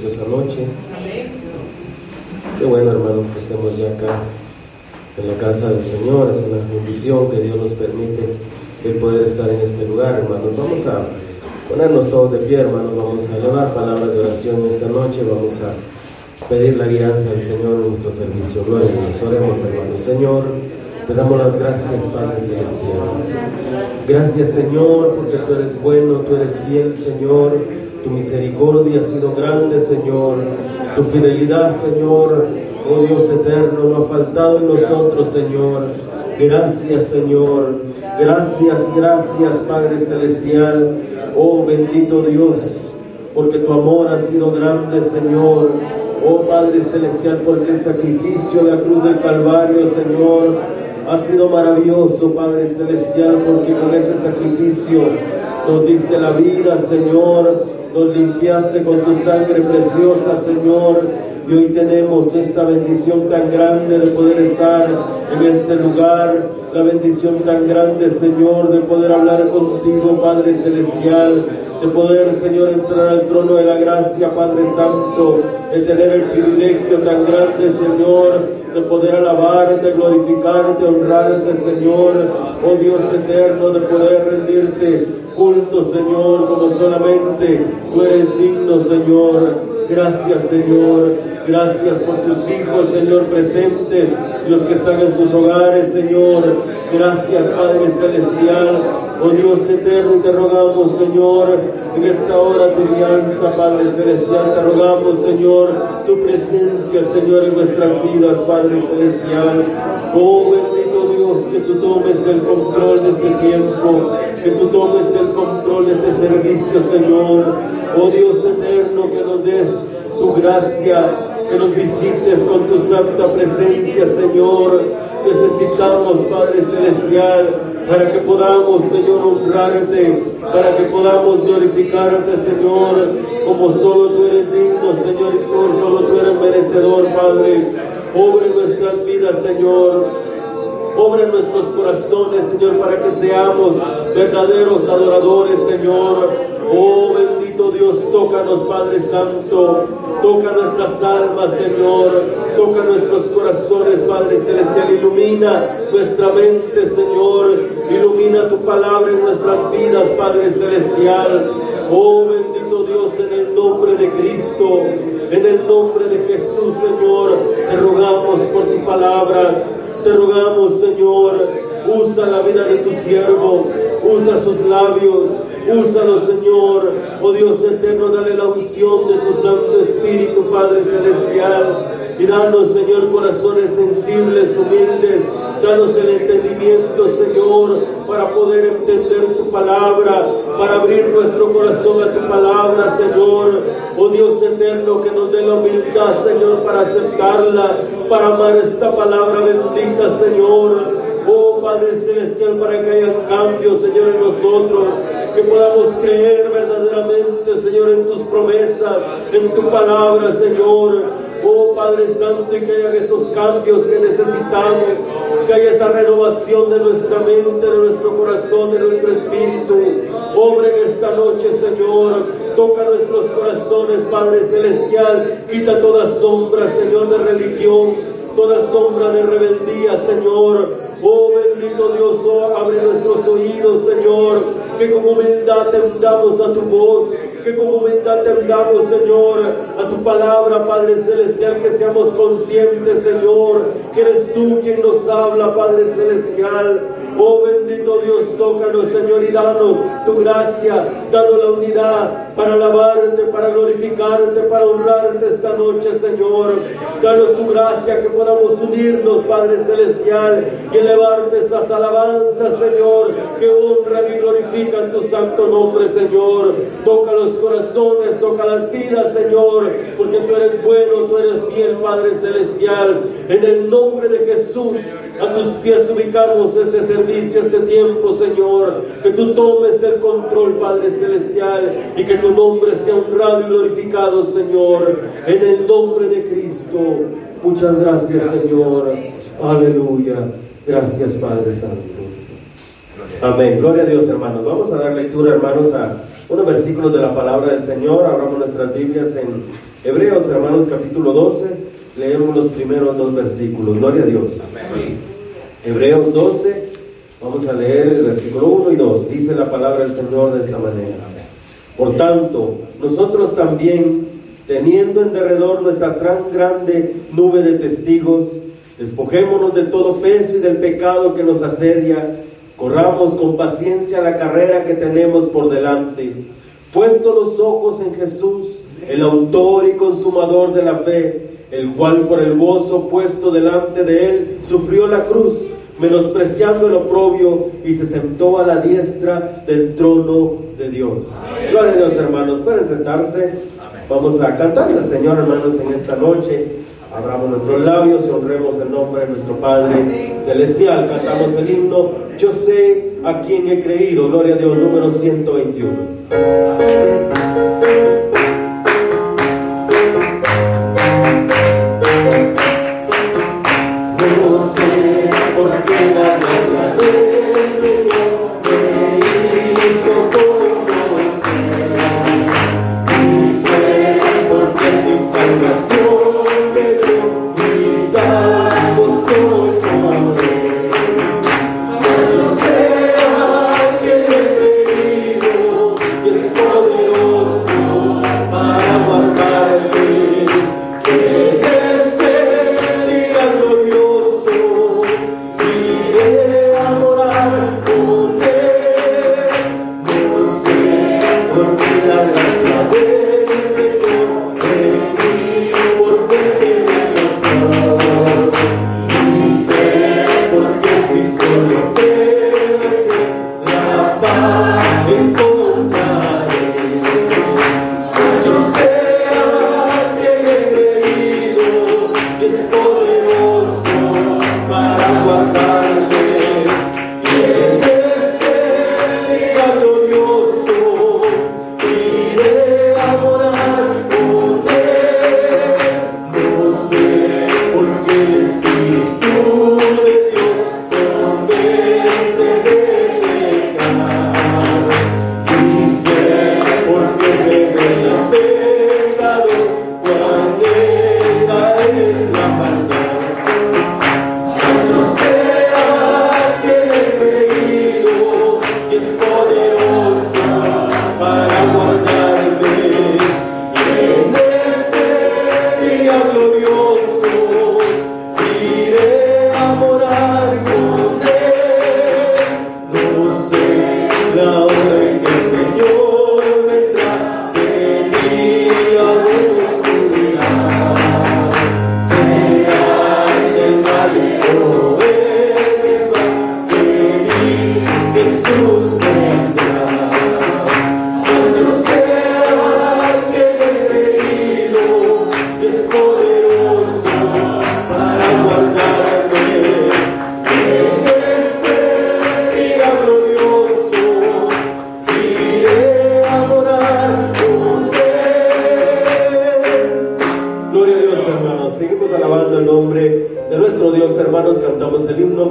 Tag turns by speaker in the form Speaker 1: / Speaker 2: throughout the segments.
Speaker 1: preciosa noche. Qué bueno, hermanos, que estemos ya acá en la casa del Señor. Es una bendición que Dios nos permite el poder estar en este lugar, hermanos. Vamos a ponernos todos de pie, hermanos. Vamos a elevar palabras de oración esta noche. Vamos a pedir la guianza del Señor en nuestro servicio. Gloria a. Oremos, hermanos. Señor, te damos las gracias, Padre Celestial. Gracias, Señor, porque tú eres bueno, tú eres fiel, Señor. Tu misericordia ha sido grande, Señor. Tu fidelidad, Señor, oh Dios eterno, no ha faltado en nosotros, Señor. Gracias, Señor. Gracias, gracias, Padre Celestial. Oh bendito Dios, porque tu amor ha sido grande, Señor. Oh Padre Celestial, porque el sacrificio de la cruz del Calvario, Señor, ha sido maravilloso, Padre Celestial, porque con ese sacrificio nos diste la vida, Señor, nos limpiaste con tu sangre preciosa, Señor. Y hoy tenemos esta bendición tan grande de poder estar en este lugar, la bendición tan grande, Señor, de poder hablar contigo, Padre Celestial de poder, Señor, entrar al trono de la gracia, Padre Santo, de tener el privilegio tan grande, Señor, de poder alabarte, glorificarte, honrarte, Señor, oh Dios eterno, de poder rendirte culto, Señor, como solamente tú eres digno, Señor. Gracias, Señor. Gracias por tus hijos, Señor, presentes, los que están en sus hogares, Señor. Gracias, Padre Celestial. Oh Dios eterno, te rogamos, Señor, en esta hora tu alianza, Padre Celestial. Te rogamos, Señor, tu presencia, Señor, en nuestras vidas, Padre Celestial. Oh bendito Dios, que tú tomes el control de este tiempo, que tú tomes el control de este servicio, Señor. Oh Dios eterno, que nos des tu gracia, que nos visites con tu santa presencia, Señor. Necesitamos, Padre Celestial, para que podamos, Señor, honrarte, para que podamos glorificarte, Señor, como solo tú eres digno, Señor, y solo tú eres merecedor, Padre. Obra en nuestras vidas, Señor. Obra en nuestros corazones, Señor, para que seamos verdaderos adoradores, Señor. Oh bendito Dios, tócanos, Padre Santo. Toca nuestras almas, Señor. Toca nuestros corazones, Padre Celestial. Ilumina nuestra mente, Señor. Ilumina tu palabra en nuestras vidas, Padre Celestial. Oh bendito Dios, en el nombre de Cristo, en el nombre de Jesús, Señor, te rogamos por tu palabra. Te rogamos, Señor, usa la vida de tu siervo, usa sus labios, úsalo, Señor. Oh Dios eterno, dale la unción de tu Santo Espíritu, Padre Celestial. Y danos, Señor, corazones sensibles, humildes. Danos el entendimiento, Señor, para poder entender tu palabra, para abrir nuestro corazón a tu palabra, Señor. Oh Dios eterno, que nos dé la humildad, Señor, para aceptarla, para amar esta palabra bendita, Señor. Oh Padre Celestial, para que haya cambio, Señor, en nosotros, que podamos creer verdaderamente, Señor, en tus promesas, en tu palabra, Señor. Oh Padre Santo, y que haya esos cambios que necesitamos, que haya esa renovación de nuestra mente, de nuestro corazón, de nuestro espíritu. Obre en esta noche, Señor. Toca nuestros corazones, Padre Celestial. Quita toda sombra, Señor, de religión, toda sombra de rebeldía, Señor. Oh bendito Dios, oh, abre nuestros oídos, Señor, que con humildad tendamos a tu voz, que con humildad tendamos, Señor, a tu palabra, Padre Celestial, que seamos conscientes, Señor, que eres tú quien nos habla, Padre Celestial. Oh bendito Dios, tócanos, Señor, y danos tu gracia, danos la unidad para alabarte, para glorificarte, para honrarte esta noche, Señor. Danos tu gracia que podamos unirnos, Padre Celestial, y elevarte esas alabanzas, Señor, que honran y glorifican tu santo nombre, Señor. Toca los corazones, toca las vidas, Señor, porque tú eres bueno, tú eres fiel, Padre Celestial. En el nombre de Jesús, a tus pies ubicamos este servicio, este tiempo, Señor. Que tú tomes el control, Padre Celestial, y que tu nombre sea honrado y glorificado, Señor. En el nombre de Cristo. Muchas gracias, Señor. Aleluya. Gracias, Padre Santo. Amén. Gloria a Dios, hermanos. Vamos a dar lectura, hermanos, a unos versículos de la palabra del Señor. Abramos nuestras Biblias en Hebreos, hermanos, capítulo 12. Leemos los primeros dos versículos. Gloria a Dios. Amén. Hebreos 12. Vamos a leer el versículo 1 y 2. Dice la palabra del Señor de esta manera. Por tanto, nosotros también, teniendo en derredor nuestra tan grande nube de testigos, despojémonos de todo peso y del pecado que nos asedia Corramos con paciencia la carrera que tenemos por delante, puesto los ojos en Jesús, el autor y consumador de la fe, el cual por el gozo puesto delante de él sufrió la cruz, menospreciando el oprobio y se sentó a la diestra del trono de Dios. Gloria a Dios, hermanos. Pueden sentarse. Vamos a cantarle al Señor, hermanos, en esta noche. Abramos nuestros labios y honremos el nombre de nuestro Padre Celestial. Cantamos el himno Yo sé a quién he creído. Gloria a Dios, número 121.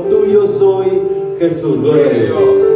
Speaker 1: tuyo soy, Jesús. Gloria a Dios.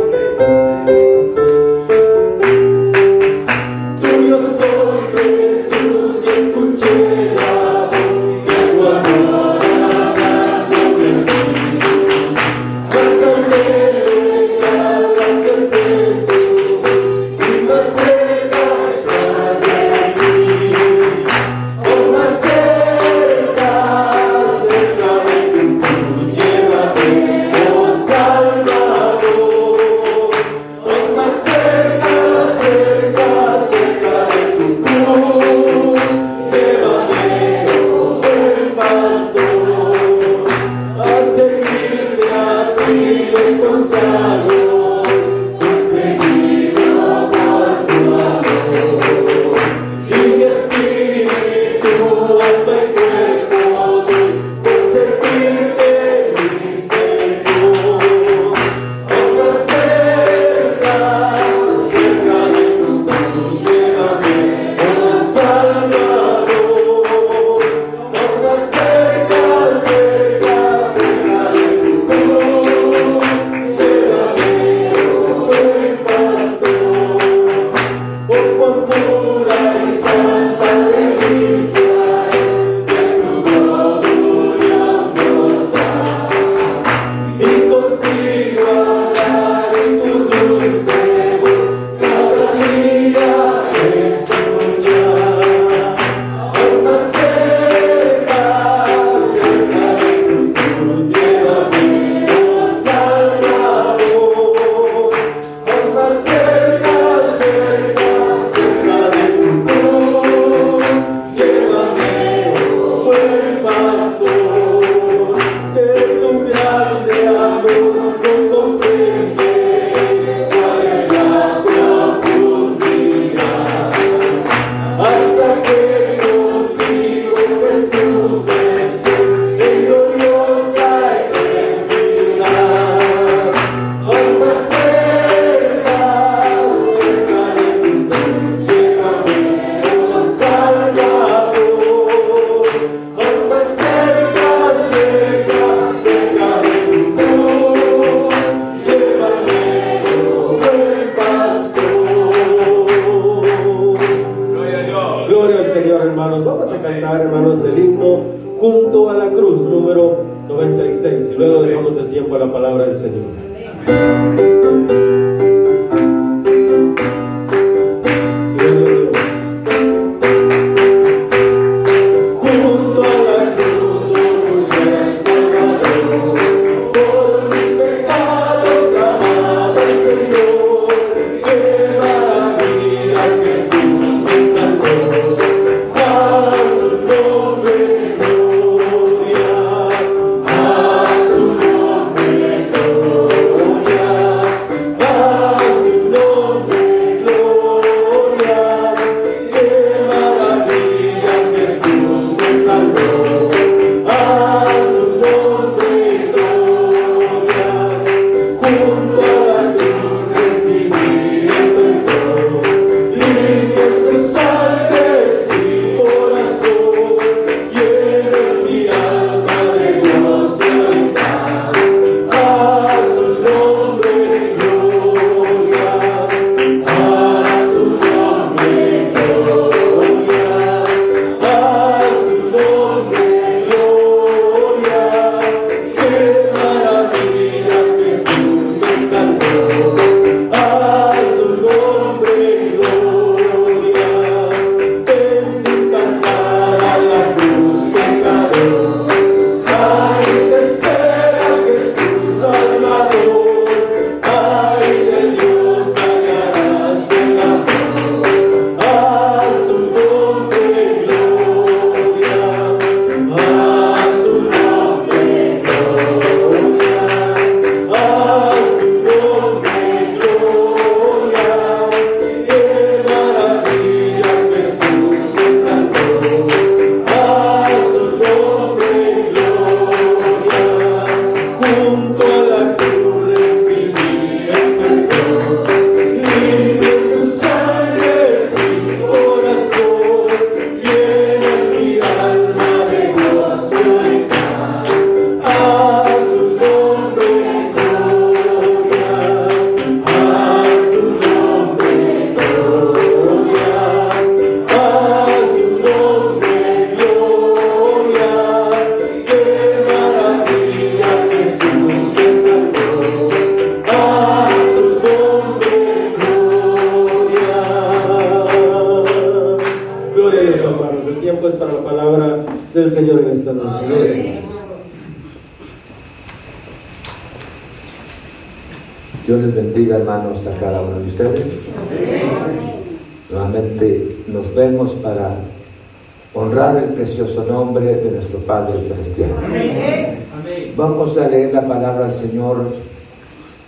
Speaker 2: Vamos a leer la palabra del Señor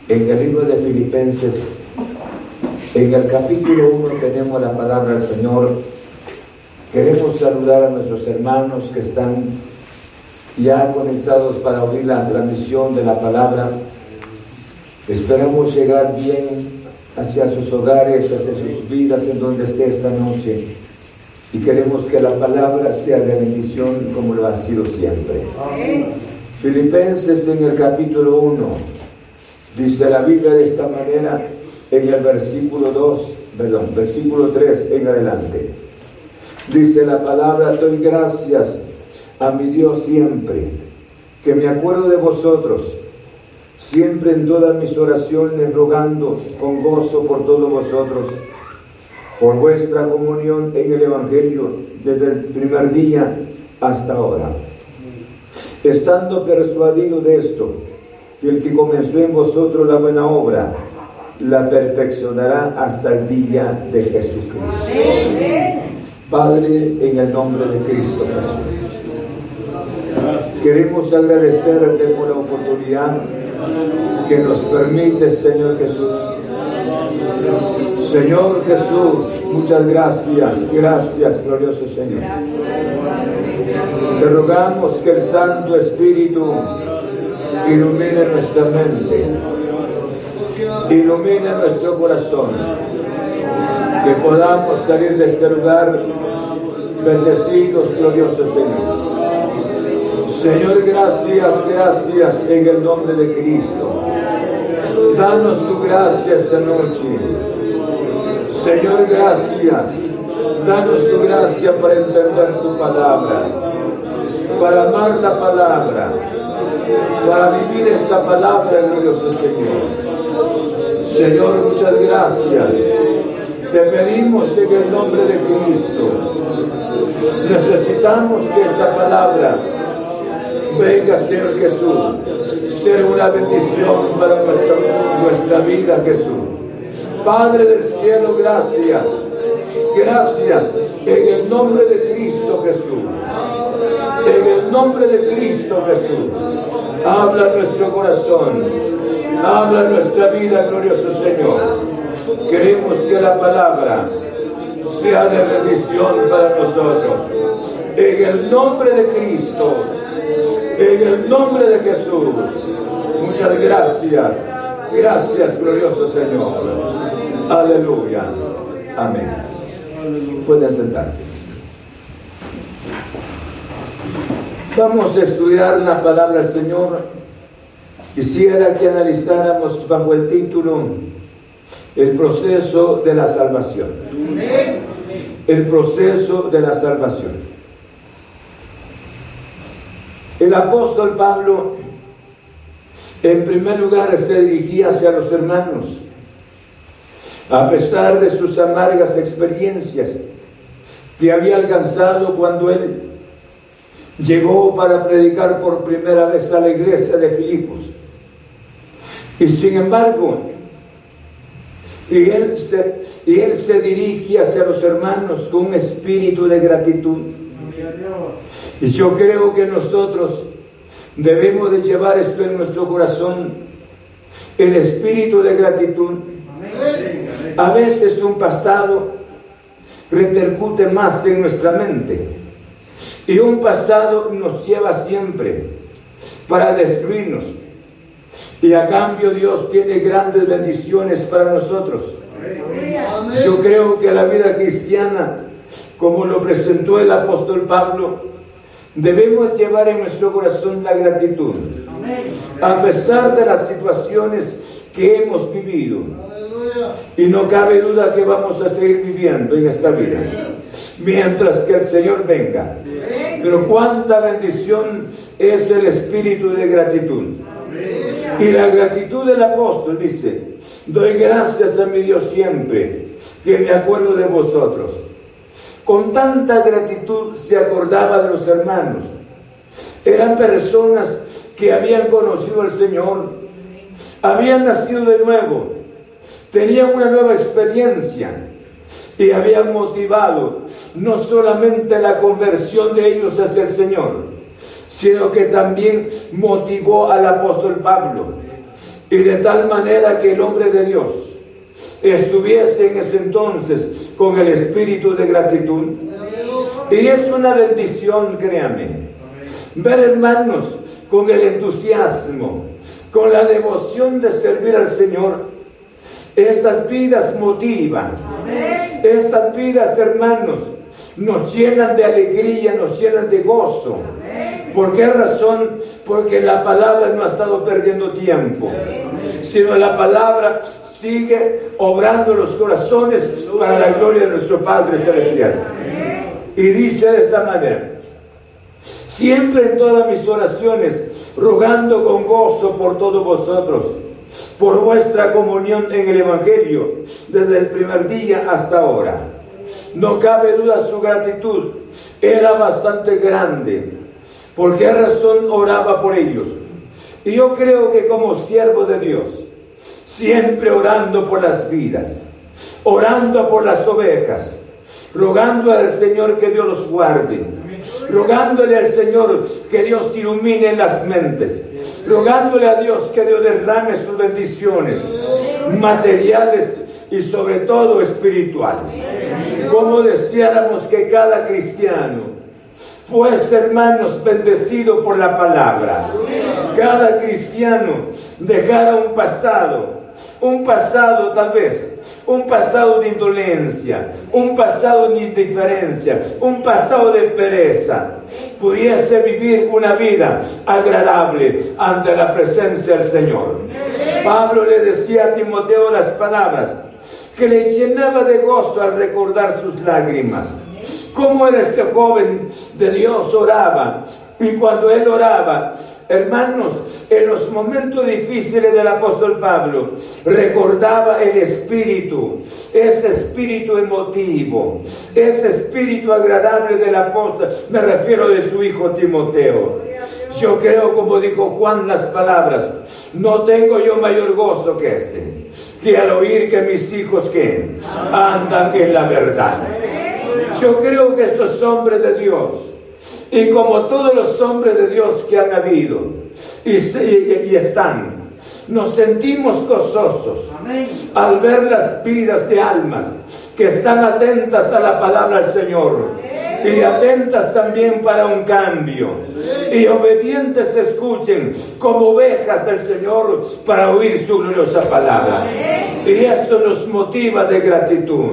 Speaker 2: en el libro de Filipenses. En el capítulo 1 tenemos la palabra del Señor. Queremos saludar a nuestros hermanos que están ya conectados para oír la transmisión de la palabra. Esperamos llegar bien hacia sus hogares, hacia sus vidas, en donde esté esta noche. Y queremos que la palabra sea de bendición como lo ha sido siempre. Filipenses en el capítulo 1, dice la Biblia de esta manera en el versículo 2, perdón, versículo 3 en adelante. Dice la palabra, doy gracias a mi Dios siempre, que me acuerdo de vosotros, siempre en todas mis oraciones rogando con gozo por todos vosotros por vuestra comunión en el Evangelio desde el primer día hasta ahora. Estando persuadido de esto, que el que comenzó en vosotros la buena obra, la perfeccionará hasta el día de Jesucristo. Padre, en el nombre de Cristo Jesús. Queremos agradecerte por la oportunidad que nos permite, Señor Jesús, Señor Jesús, muchas gracias, gracias, glorioso Señor. Te rogamos que el Santo Espíritu ilumine nuestra mente, ilumine nuestro corazón, que podamos salir de este lugar bendecidos, glorioso Señor. Señor, gracias, gracias en el nombre de Cristo. Danos tu gracia esta noche. Señor, gracias. Danos tu gracia para entender tu palabra, para amar la palabra, para vivir esta palabra, glorioso Señor. Señor, muchas gracias. Te pedimos en el nombre de Cristo. Necesitamos que esta palabra venga, Señor Jesús, ser una bendición para nuestra, nuestra vida, Jesús. Padre del cielo, gracias. Gracias en el nombre de Cristo Jesús. En el nombre de Cristo Jesús. Habla nuestro corazón. Habla nuestra vida, glorioso Señor. Queremos que la palabra sea de bendición para nosotros. En el nombre de Cristo. En el nombre de Jesús. Muchas gracias. Gracias, glorioso Señor. Aleluya. Amén. Pueden sentarse. Vamos a estudiar la palabra del Señor. Quisiera que analizáramos bajo el título El proceso de la salvación. El proceso de la salvación. El apóstol Pablo, en primer lugar, se dirigía hacia los hermanos a pesar de sus amargas experiencias que había alcanzado cuando él llegó para predicar por primera vez a la iglesia de Filipos. Y sin embargo, y él, se, y él se dirige hacia los hermanos con un espíritu de gratitud. Y yo creo que nosotros debemos de llevar esto en nuestro corazón, el espíritu de gratitud a veces un pasado repercute más en nuestra mente y un pasado nos lleva siempre para destruirnos. Y a cambio Dios tiene grandes bendiciones para nosotros. Yo creo que la vida cristiana, como lo presentó el apóstol Pablo, debemos llevar en nuestro corazón la gratitud. A pesar de las situaciones que hemos vivido, y no cabe duda que vamos a seguir viviendo en esta vida mientras que el Señor venga. Pero cuánta bendición es el espíritu de gratitud. Y la gratitud del apóstol dice, doy gracias a mi Dios siempre que me acuerdo de vosotros. Con tanta gratitud se acordaba de los hermanos. Eran personas que habían conocido al Señor, habían nacido de nuevo, tenían una nueva experiencia y habían motivado no solamente la conversión de ellos hacia el Señor, sino que también motivó al apóstol Pablo. Y de tal manera que el hombre de Dios estuviese en ese entonces con el espíritu de gratitud. Y es una bendición, créame, ver hermanos con el entusiasmo, con la devoción de servir al Señor estas vidas motivan. Estas vidas, hermanos, nos llenan de alegría, nos llenan de gozo. ¿Por qué razón? Porque la palabra no ha estado perdiendo tiempo, sino la palabra sigue obrando los corazones para la gloria de nuestro Padre Celestial. Y dice de esta manera, siempre en todas mis oraciones, rogando con gozo por todos vosotros por vuestra comunión en el Evangelio desde el primer día hasta ahora. No cabe duda su gratitud era bastante grande. ¿Por qué razón oraba por ellos? Y yo creo que como siervo de Dios, siempre orando por las vidas, orando por las ovejas, rogando al Señor que Dios los guarde, rogándole al Señor que Dios ilumine las mentes, rogándole a Dios que Dios derrame sus bendiciones materiales y sobre todo espirituales. Como deseáramos que cada cristiano fuese, hermanos, bendecido por la palabra. Cada cristiano dejara un pasado un pasado tal vez, un pasado de indolencia, un pasado de indiferencia, un pasado de pereza, pudiese vivir una vida agradable ante la presencia del Señor. Pablo le decía a Timoteo las palabras, que le llenaba de gozo al recordar sus lágrimas. Cómo era este joven de Dios oraba y cuando él oraba, hermanos, en los momentos difíciles del apóstol Pablo, recordaba el espíritu, ese espíritu emotivo, ese espíritu agradable del apóstol, me refiero de su hijo Timoteo. Yo creo, como dijo Juan las palabras, no tengo yo mayor gozo que este, que al oír que mis hijos que andan en la verdad. Yo creo que estos hombres de Dios, y como todos los hombres de Dios que han habido y, están, nos sentimos gozosos al ver las vidas de almas que están atentas a la palabra del Señor y atentas también para un cambio y obedientes escuchen como ovejas del Señor para oír su gloriosa palabra. Y esto nos motiva de gratitud.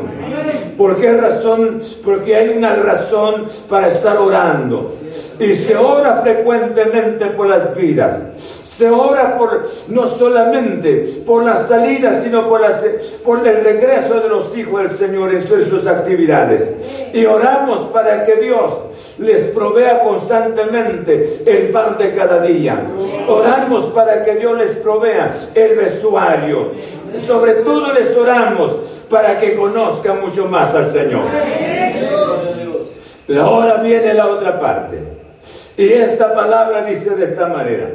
Speaker 2: ¿Por qué razón? Porque hay una razón para estar orando. Y se ora frecuentemente por las vidas. Se ora por no solamente por las salidas, sino por, las, por el regreso de los hijos del Señor en sus actividades. Y oramos para que Dios les provea constantemente el pan de cada día. Oramos para que Dios les provea el vestuario. Sobre todo les oramos para que conozcan mucho más al Señor. Pero ahora viene la otra parte. Y esta palabra dice de esta manera,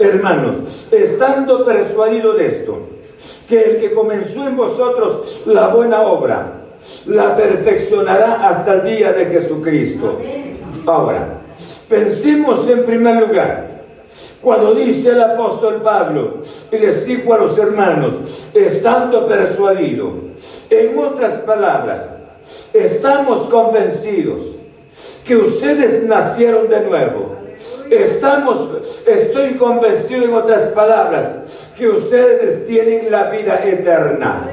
Speaker 2: hermanos, estando persuadido de esto, que el que comenzó en vosotros la buena obra, la perfeccionará hasta el día de Jesucristo. Ahora, pensemos en primer lugar, cuando dice el apóstol Pablo y les dijo a los hermanos, estando persuadido, en otras palabras, estamos convencidos que ustedes nacieron de nuevo. Estamos, estoy convencido en otras palabras, que ustedes tienen la vida eterna.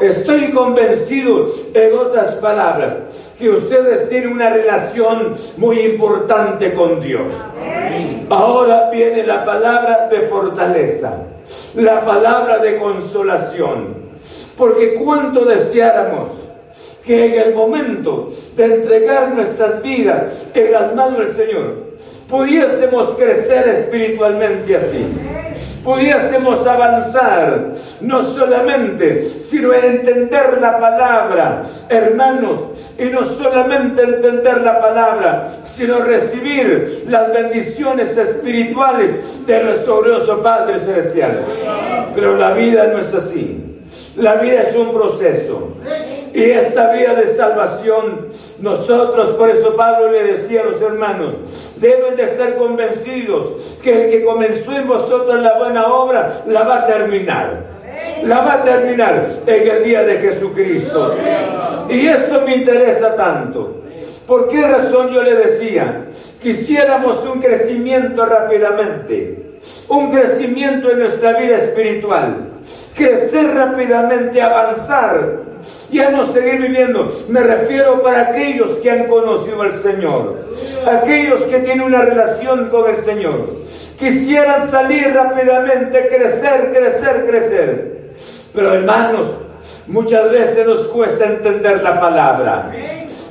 Speaker 2: Estoy convencido, en otras palabras, que ustedes tienen una relación muy importante con Dios. Ahora viene la palabra de fortaleza, la palabra de consolación, porque cuánto deseáramos que en el momento de entregar nuestras vidas en las manos del Señor, pudiésemos crecer espiritualmente así. Pudiésemos avanzar, no solamente, sino en entender la palabra, hermanos, y no solamente entender la palabra, sino recibir las bendiciones espirituales de nuestro glorioso Padre Celestial. Pero la vida no es así. La vida es un proceso. Y esta vida de salvación, nosotros, por eso Pablo le decía a los hermanos, deben de estar convencidos que el que comenzó en vosotros la buena obra, la va a terminar. La va a terminar en el día de Jesucristo. Y esto me interesa tanto. ¿Por qué razón yo le decía? Quisiéramos un crecimiento rápidamente un crecimiento en nuestra vida espiritual, crecer rápidamente, avanzar, ya no seguir viviendo. Me refiero para aquellos que han conocido al Señor, aquellos que tienen una relación con el Señor, quisieran salir rápidamente, crecer, crecer, crecer. Pero hermanos, muchas veces nos cuesta entender la palabra.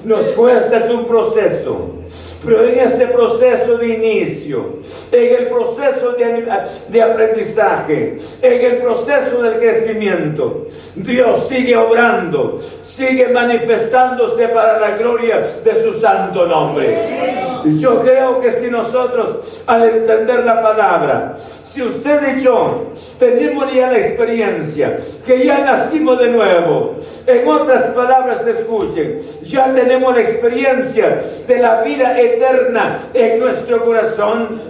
Speaker 2: Nos cuesta, es un proceso. Pero en ese proceso de inicio, en el proceso de, aprendizaje, en el proceso del crecimiento, Dios sigue obrando, sigue manifestándose para la gloria de su santo nombre. Yo creo que si nosotros, al entender la palabra, si usted y yo tenemos ya la experiencia que ya nacimos de nuevo, en otras palabras escuchen, ya tenemos la experiencia de la vida eterna en nuestro corazón,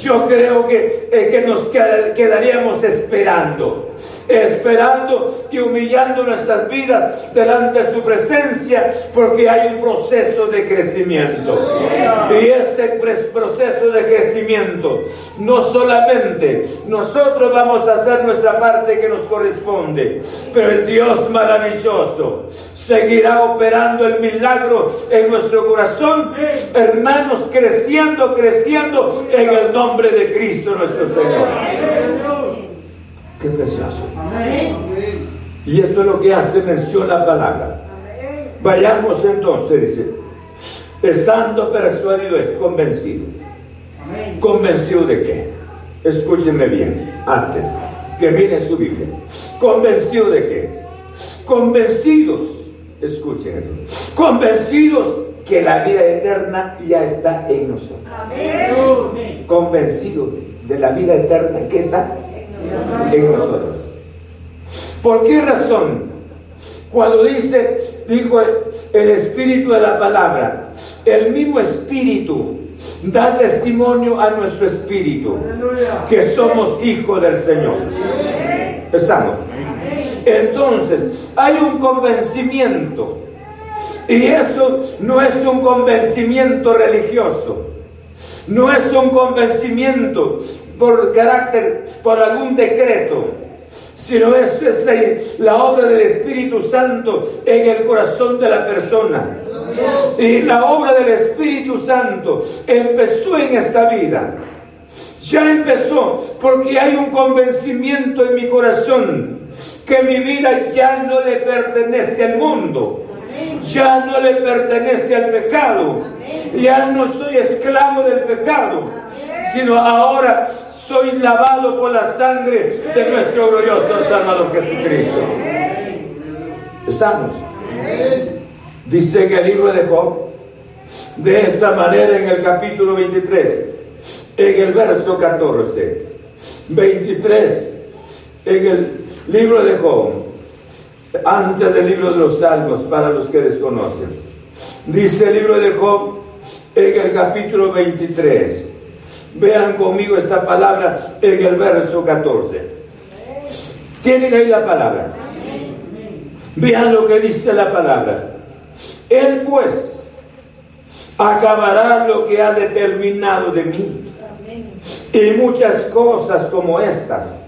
Speaker 2: yo creo que, eh, que nos quedaríamos esperando esperando y humillando nuestras vidas delante de su presencia, porque hay un proceso de crecimiento. Y este proceso de crecimiento, no solamente nosotros vamos a hacer nuestra parte que nos corresponde, pero el Dios maravilloso seguirá operando el milagro en nuestro corazón, hermanos, creciendo, creciendo en el nombre de Cristo nuestro Señor. Qué precioso. Y esto es lo que hace mención la palabra. Vayamos entonces, dice, estando persuadido, es convencido. ¿Convencido de qué? Escúchenme bien, antes que viene su Biblia. ¿Convencido de qué? Convencidos, escuchen esto, convencidos que la vida eterna ya está en nosotros. Convencidos de la vida eterna que está en nosotros. ¿Por qué razón? Cuando dice, dijo el Espíritu de la palabra, el mismo Espíritu da testimonio a nuestro Espíritu que somos hijos del Señor. ¿Estamos? Entonces, hay un convencimiento. Y eso no es un convencimiento religioso. No es un convencimiento por carácter, por algún decreto sino esto es la, obra del Espíritu Santo en el corazón de la persona. Y la obra del Espíritu Santo empezó en esta vida. Ya empezó porque hay un convencimiento en mi corazón que mi vida ya no le pertenece al mundo, ya no le pertenece al pecado, ya no soy esclavo del pecado, sino ahora soy lavado por la sangre de nuestro glorioso Salvador Jesucristo. ¿Estamos? Dice en el libro de Job, de esta manera en el capítulo 23, en el verso 14, 23, en el libro de Job, antes del libro de los Salmos, para los que desconocen. Dice el libro de Job en el capítulo 23, Vean conmigo esta palabra en el verso 14. Tienen ahí la palabra. Vean lo que dice la palabra. Él pues acabará lo que ha determinado de mí. Y muchas cosas como estas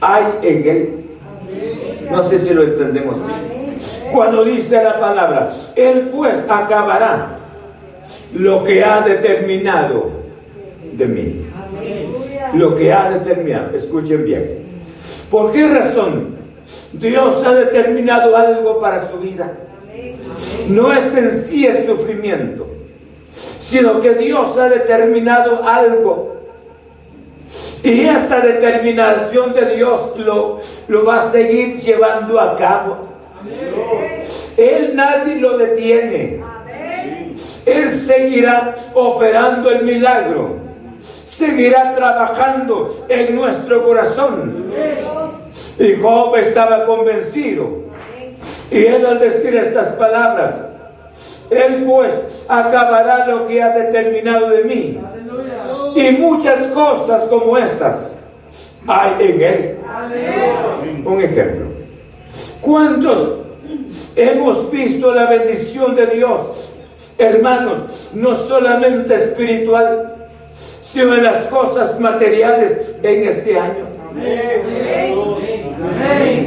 Speaker 2: hay en él. No sé si lo entendemos bien. Cuando dice la palabra, Él pues acabará lo que ha determinado de mí. Lo que ha determinado, escuchen bien. ¿Por qué razón Dios ha determinado algo para su vida? No es en sí el sufrimiento, sino que Dios ha determinado algo. Y esa determinación de Dios lo, lo va a seguir llevando a cabo. Él nadie lo detiene. Él seguirá operando el milagro seguirá trabajando en nuestro corazón. Y Job estaba convencido. Y él al decir estas palabras, él pues acabará lo que ha determinado de mí. Y muchas cosas como estas hay en él. Un ejemplo. ¿Cuántos hemos visto la bendición de Dios, hermanos, no solamente espiritual, sino en las cosas materiales en este año.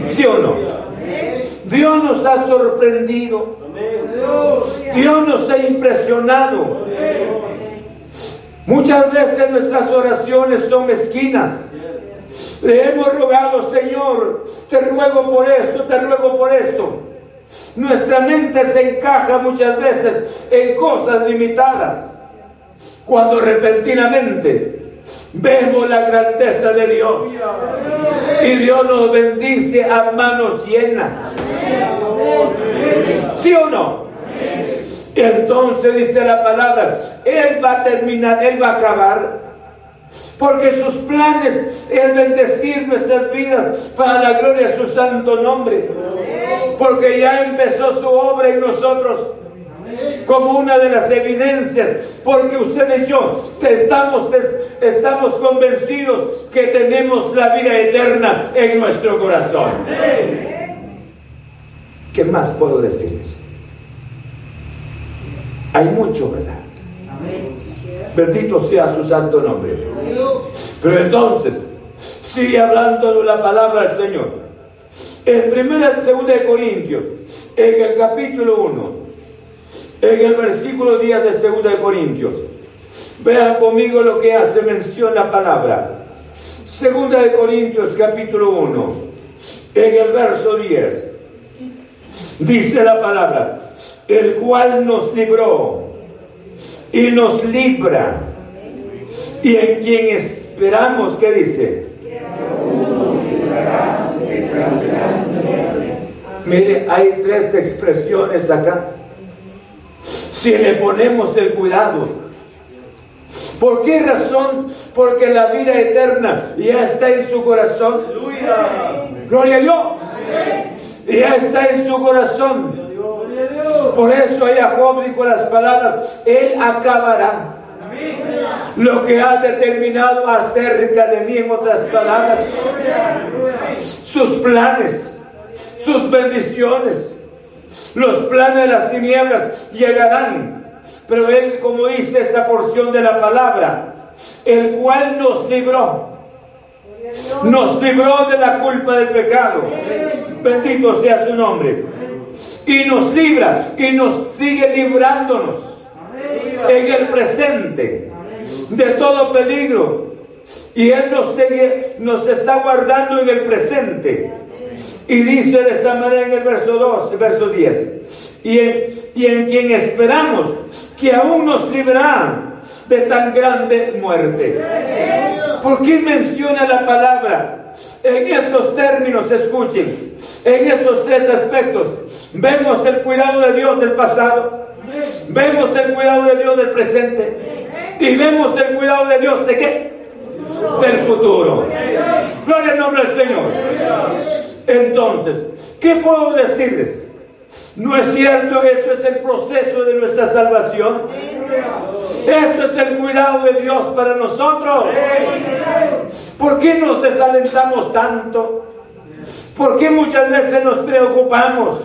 Speaker 2: ¿Sí o no? Dios nos ha sorprendido. Dios nos ha impresionado. Muchas veces nuestras oraciones son esquinas. Le hemos rogado, Señor, te ruego por esto, te ruego por esto. Nuestra mente se encaja muchas veces en cosas limitadas cuando repentinamente vemos la grandeza de Dios y Dios nos bendice a manos llenas. ¿Sí o no? Entonces dice la palabra, Él va a terminar, Él va a acabar. Porque sus planes es bendecir nuestras vidas para la gloria de su santo nombre. Porque ya empezó su obra en nosotros como una de las evidencias, porque usted y yo estamos, estamos convencidos que tenemos la vida eterna en nuestro corazón. ¿Qué más puedo decirles? Hay mucho, ¿verdad? Bendito sea su santo nombre. Pero entonces, sigue hablando la palabra del Señor. En primera y segunda de Corintios, en el capítulo 1, en el versículo 10 de 2 de Corintios. Vean conmigo lo que hace mención la palabra. Segunda de Corintios capítulo 1. En el verso 10 dice la palabra, el cual nos libró y nos libra y en quien esperamos, ¿qué dice? Mire, hay tres expresiones acá. Si le ponemos el cuidado, ¿por qué razón? Porque la vida eterna ya está en su corazón. Gloria a Dios. Ya está en su corazón. Por eso ella Job dijo las palabras, Él acabará lo que ha determinado acerca de mí, en otras palabras, sus planes, sus bendiciones, los planes de las tinieblas llegarán. Pero Él, como dice esta porción de la palabra, el cual nos libró, nos libró de la culpa del pecado. Bendito sea su nombre. Y nos libra y nos sigue librándonos en el presente de todo peligro. Y Él nos, sigue, nos está guardando en el presente. Y dice de esta manera en el verso 2, verso 10. Y en, y en quien esperamos que aún nos librará de tan grande muerte. ¿Por qué menciona la palabra? En estos términos, escuchen, en estos tres aspectos, vemos el cuidado de Dios del pasado, Vemos el cuidado de Dios del presente. Y vemos el cuidado de Dios de qué? Del futuro. Gloria al nombre del Señor. Entonces, ¿qué puedo decirles? ¿No es cierto esto es el proceso de nuestra salvación? Esto es el cuidado de Dios para nosotros. ¿Por qué nos desalentamos tanto? ¿Por qué muchas veces nos preocupamos?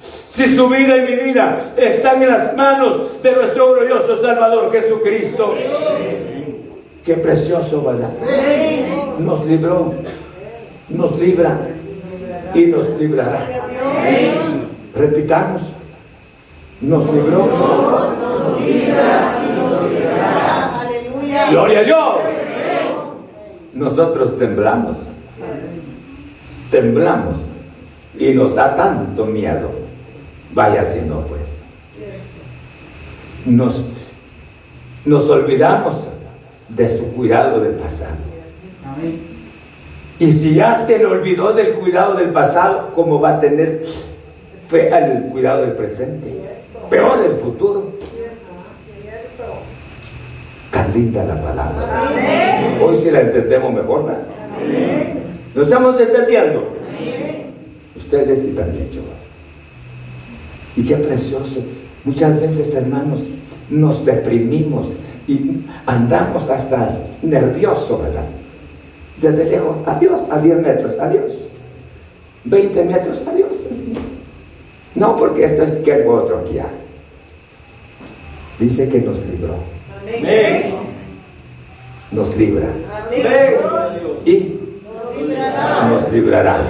Speaker 2: Si su vida y mi vida están en las manos de nuestro glorioso Salvador Jesucristo. Qué precioso, ¿verdad? Nos libró, nos libra y nos librará. Repitamos. Nos libró, nos libra y nos librará. Gloria a Dios. Nosotros temblamos. Temblamos y nos da tanto miedo Vaya si no, pues. Nos, nos olvidamos de su cuidado del pasado. Y si ya se le olvidó del cuidado del pasado, ¿cómo va a tener fe al cuidado del presente? Peor el futuro. Tan linda la palabra. Hoy sí la entendemos mejor, ¿verdad? Nos estamos entendiendo. Ustedes sí también, chaval. Y qué precioso. Muchas veces, hermanos, nos deprimimos y andamos hasta nerviosos, ¿verdad? Desde lejos, adiós, a 10 metros, adiós. 20 metros, adiós. No, porque esto es que algo otro aquí hay. Dice que nos libró. Amén. Nos libra. Amén. Y nos librará.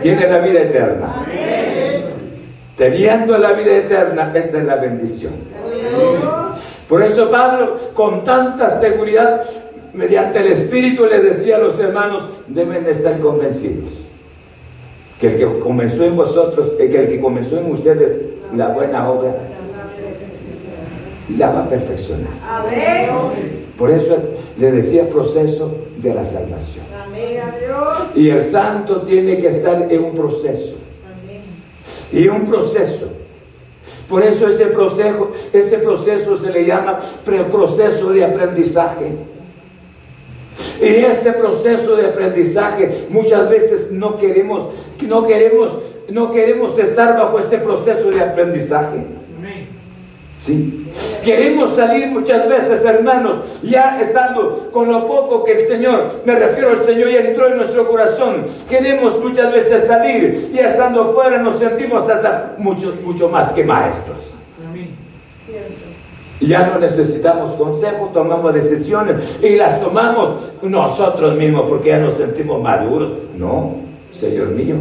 Speaker 2: Tiene la vida eterna. Amén teniendo la vida eterna, esta es la bendición. Por eso Pablo, con tanta seguridad, mediante el Espíritu, le decía a los hermanos, deben estar convencidos que el que comenzó en vosotros, que el que comenzó en ustedes la buena obra, la va a perfeccionar. Por eso le decía proceso de la salvación. Y el santo tiene que estar en un proceso y un proceso. Por eso ese proceso, ese proceso se le llama proceso de aprendizaje. Y este proceso de aprendizaje muchas veces no queremos, no queremos, no queremos estar bajo este proceso de aprendizaje. Sí. Queremos salir muchas veces, hermanos, ya estando con lo poco que el Señor, me refiero al Señor, ya entró en nuestro corazón. Queremos muchas veces salir, ya estando fuera nos sentimos hasta mucho, mucho más que maestros. Ya no necesitamos consejos, tomamos decisiones y las tomamos nosotros mismos porque ya nos sentimos maduros. No, Señor mío,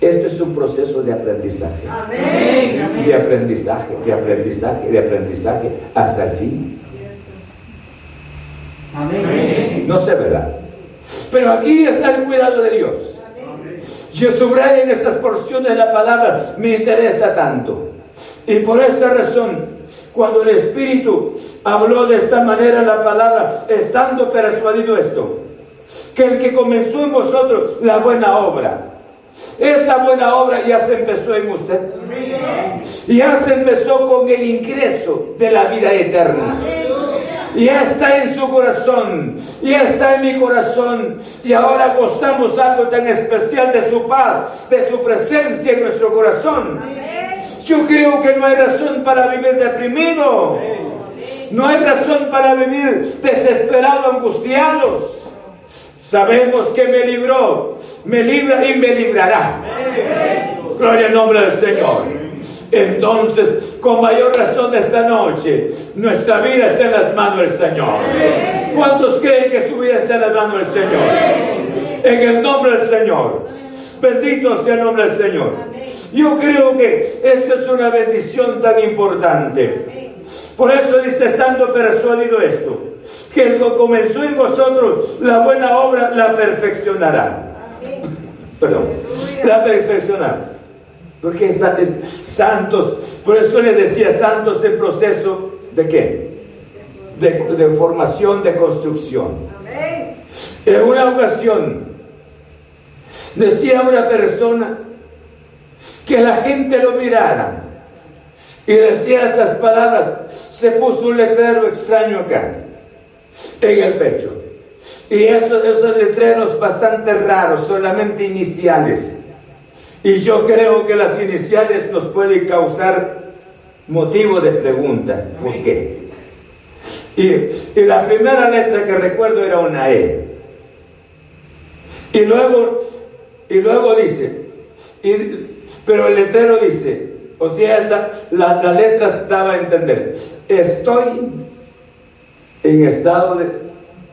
Speaker 2: esto es un proceso de aprendizaje. Amén. De aprendizaje, de aprendizaje, de aprendizaje hasta el fin. Amén. No sé, ¿verdad? Pero aquí está el cuidado de Dios. Yo subrayo en estas porciones de la palabra, me interesa tanto. Y por esa razón, cuando el Espíritu habló de esta manera la palabra, estando persuadido esto, que el que comenzó en vosotros la buena obra, esa buena obra ya se empezó en usted. Ya se empezó con el ingreso de la vida eterna. Ya está en su corazón, ya está en mi corazón. Y ahora gozamos algo tan especial de su paz, de su presencia en nuestro corazón. Yo creo que no hay razón para vivir deprimido, no hay razón para vivir desesperado, angustiados. Sabemos que me libró, me libra y me librará. Gloria al nombre del Señor. Entonces, con mayor razón esta noche, nuestra vida está en las manos del Señor. ¿Cuántos creen que su vida está en las manos del Señor? En el nombre del Señor. Bendito sea el nombre del Señor. Yo creo que esto es una bendición tan importante. Por eso dice, estando persuadido esto, que el que comenzó en vosotros la buena obra la perfeccionará. Perdón, la perfeccionará. Porque están santos, por eso le decía santos en proceso de qué? De, formación, de construcción. En una ocasión decía una persona que la gente lo mirara y decía esas palabras, se puso un letrero extraño acá, en el pecho. Y esos, esos letreros bastante raros, solamente iniciales y yo creo que las iniciales nos pueden causar motivo de pregunta. ¿Por qué? Y, la primera letra que recuerdo era una E. Y luego, y luego dice, pero el letrero dice, o sea, la, la, letra daba a entender, estoy en estado de,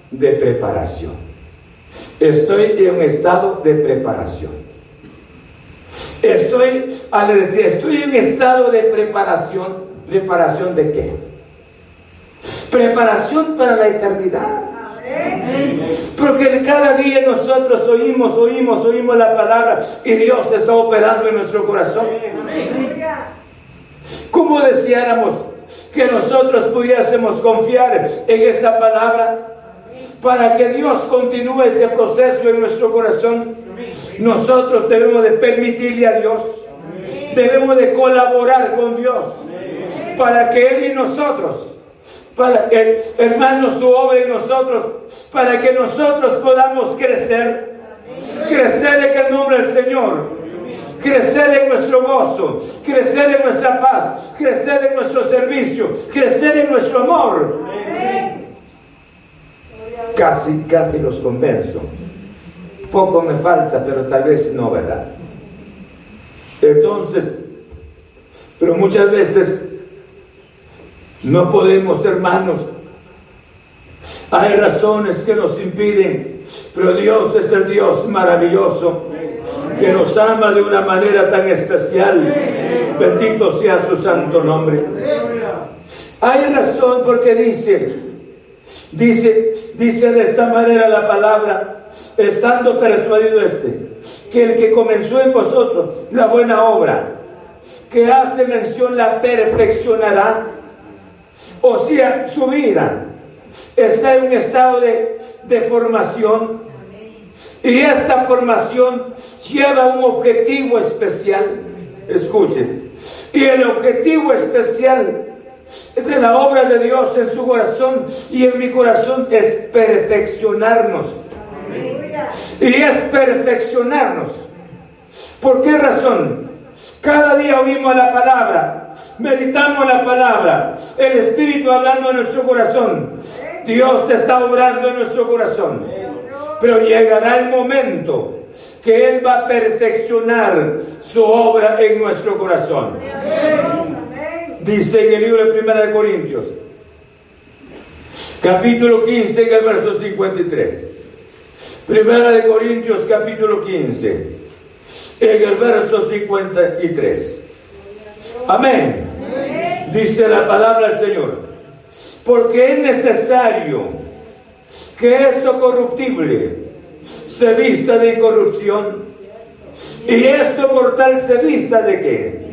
Speaker 2: de preparación. Estoy en un estado de preparación. Estoy, al decir, estoy en estado de preparación. ¿Preparación de qué? Preparación para la eternidad. Porque cada día nosotros oímos, oímos, oímos la palabra y Dios está operando en nuestro corazón. ¿Cómo deseáramos que nosotros pudiésemos confiar en esta palabra para que Dios continúe ese proceso en nuestro corazón? Nosotros debemos de permitirle a Dios, debemos de colaborar con Dios para que Él y nosotros, para que hermano su obra en nosotros, para que nosotros podamos crecer, crecer en el nombre del Señor. Crecer en nuestro gozo, crecer en nuestra paz, crecer en nuestro servicio, crecer en nuestro amor. Casi, casi los convenzo. Poco me falta, pero tal vez no, ¿verdad? Entonces, pero muchas veces no podemos, hermanos, hay razones que nos impiden, pero Dios es el Dios maravilloso que nos ama de una manera tan especial. Bendito sea su santo nombre. Hay razón porque dice, dice, dice de esta manera la palabra, estando persuadido este, que el que comenzó en vosotros la buena obra, que hace mención la perfeccionará, o sea, su vida está en un estado de, de formación y esta formación lleva un objetivo especial. Escuchen, y el objetivo especial de la obra de Dios en su corazón y en mi corazón es perfeccionarnos y es perfeccionarnos. ¿Por qué razón? Cada día oímos la palabra, meditamos la palabra, el Espíritu hablando en nuestro corazón. Dios está obrando en nuestro corazón. Pero llegará el momento que Él va a perfeccionar su obra en nuestro corazón. Dice en el libro de Primera de Corintios, capítulo 15, en el verso 53. Primera de Corintios capítulo 15, en el verso 53. Amén. Dice la palabra del Señor. Porque es necesario que esto corruptible se vista de incorrupción Y esto mortal se vista de qué?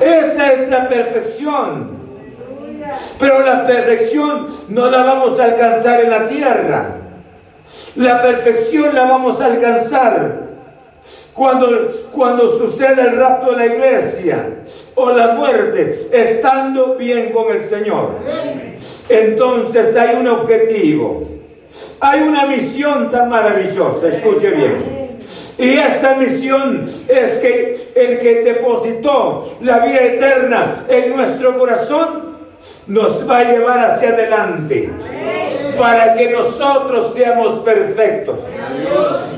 Speaker 2: Esta es la perfección. Pero la perfección no la vamos a alcanzar en la tierra. La perfección la vamos a alcanzar cuando, cuando sucede el rapto de la iglesia o la muerte, estando bien con el Señor. Entonces hay un objetivo, hay una misión tan maravillosa, escuche bien. Y esta misión es que el que depositó la vida eterna en nuestro corazón nos va a llevar hacia adelante para que nosotros seamos perfectos.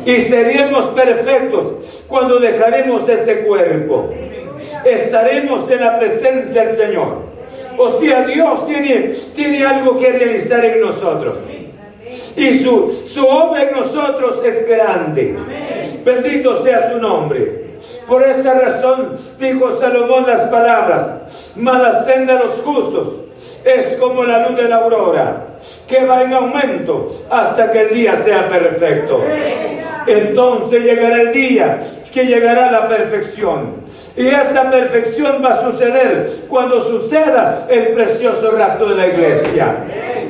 Speaker 2: Y seremos perfectos cuando dejaremos este cuerpo. Estaremos en la presencia del Señor. O sea, Dios tiene, tiene algo que realizar en nosotros. Y su, su obra en nosotros es grande. Bendito sea su nombre. Por esa razón dijo Salomón las palabras, mala senda de los justos es como la luz de la aurora, que va en aumento hasta que el día sea perfecto. Entonces llegará el día que llegará la perfección. Y esa perfección va a suceder cuando suceda el precioso rapto de la iglesia.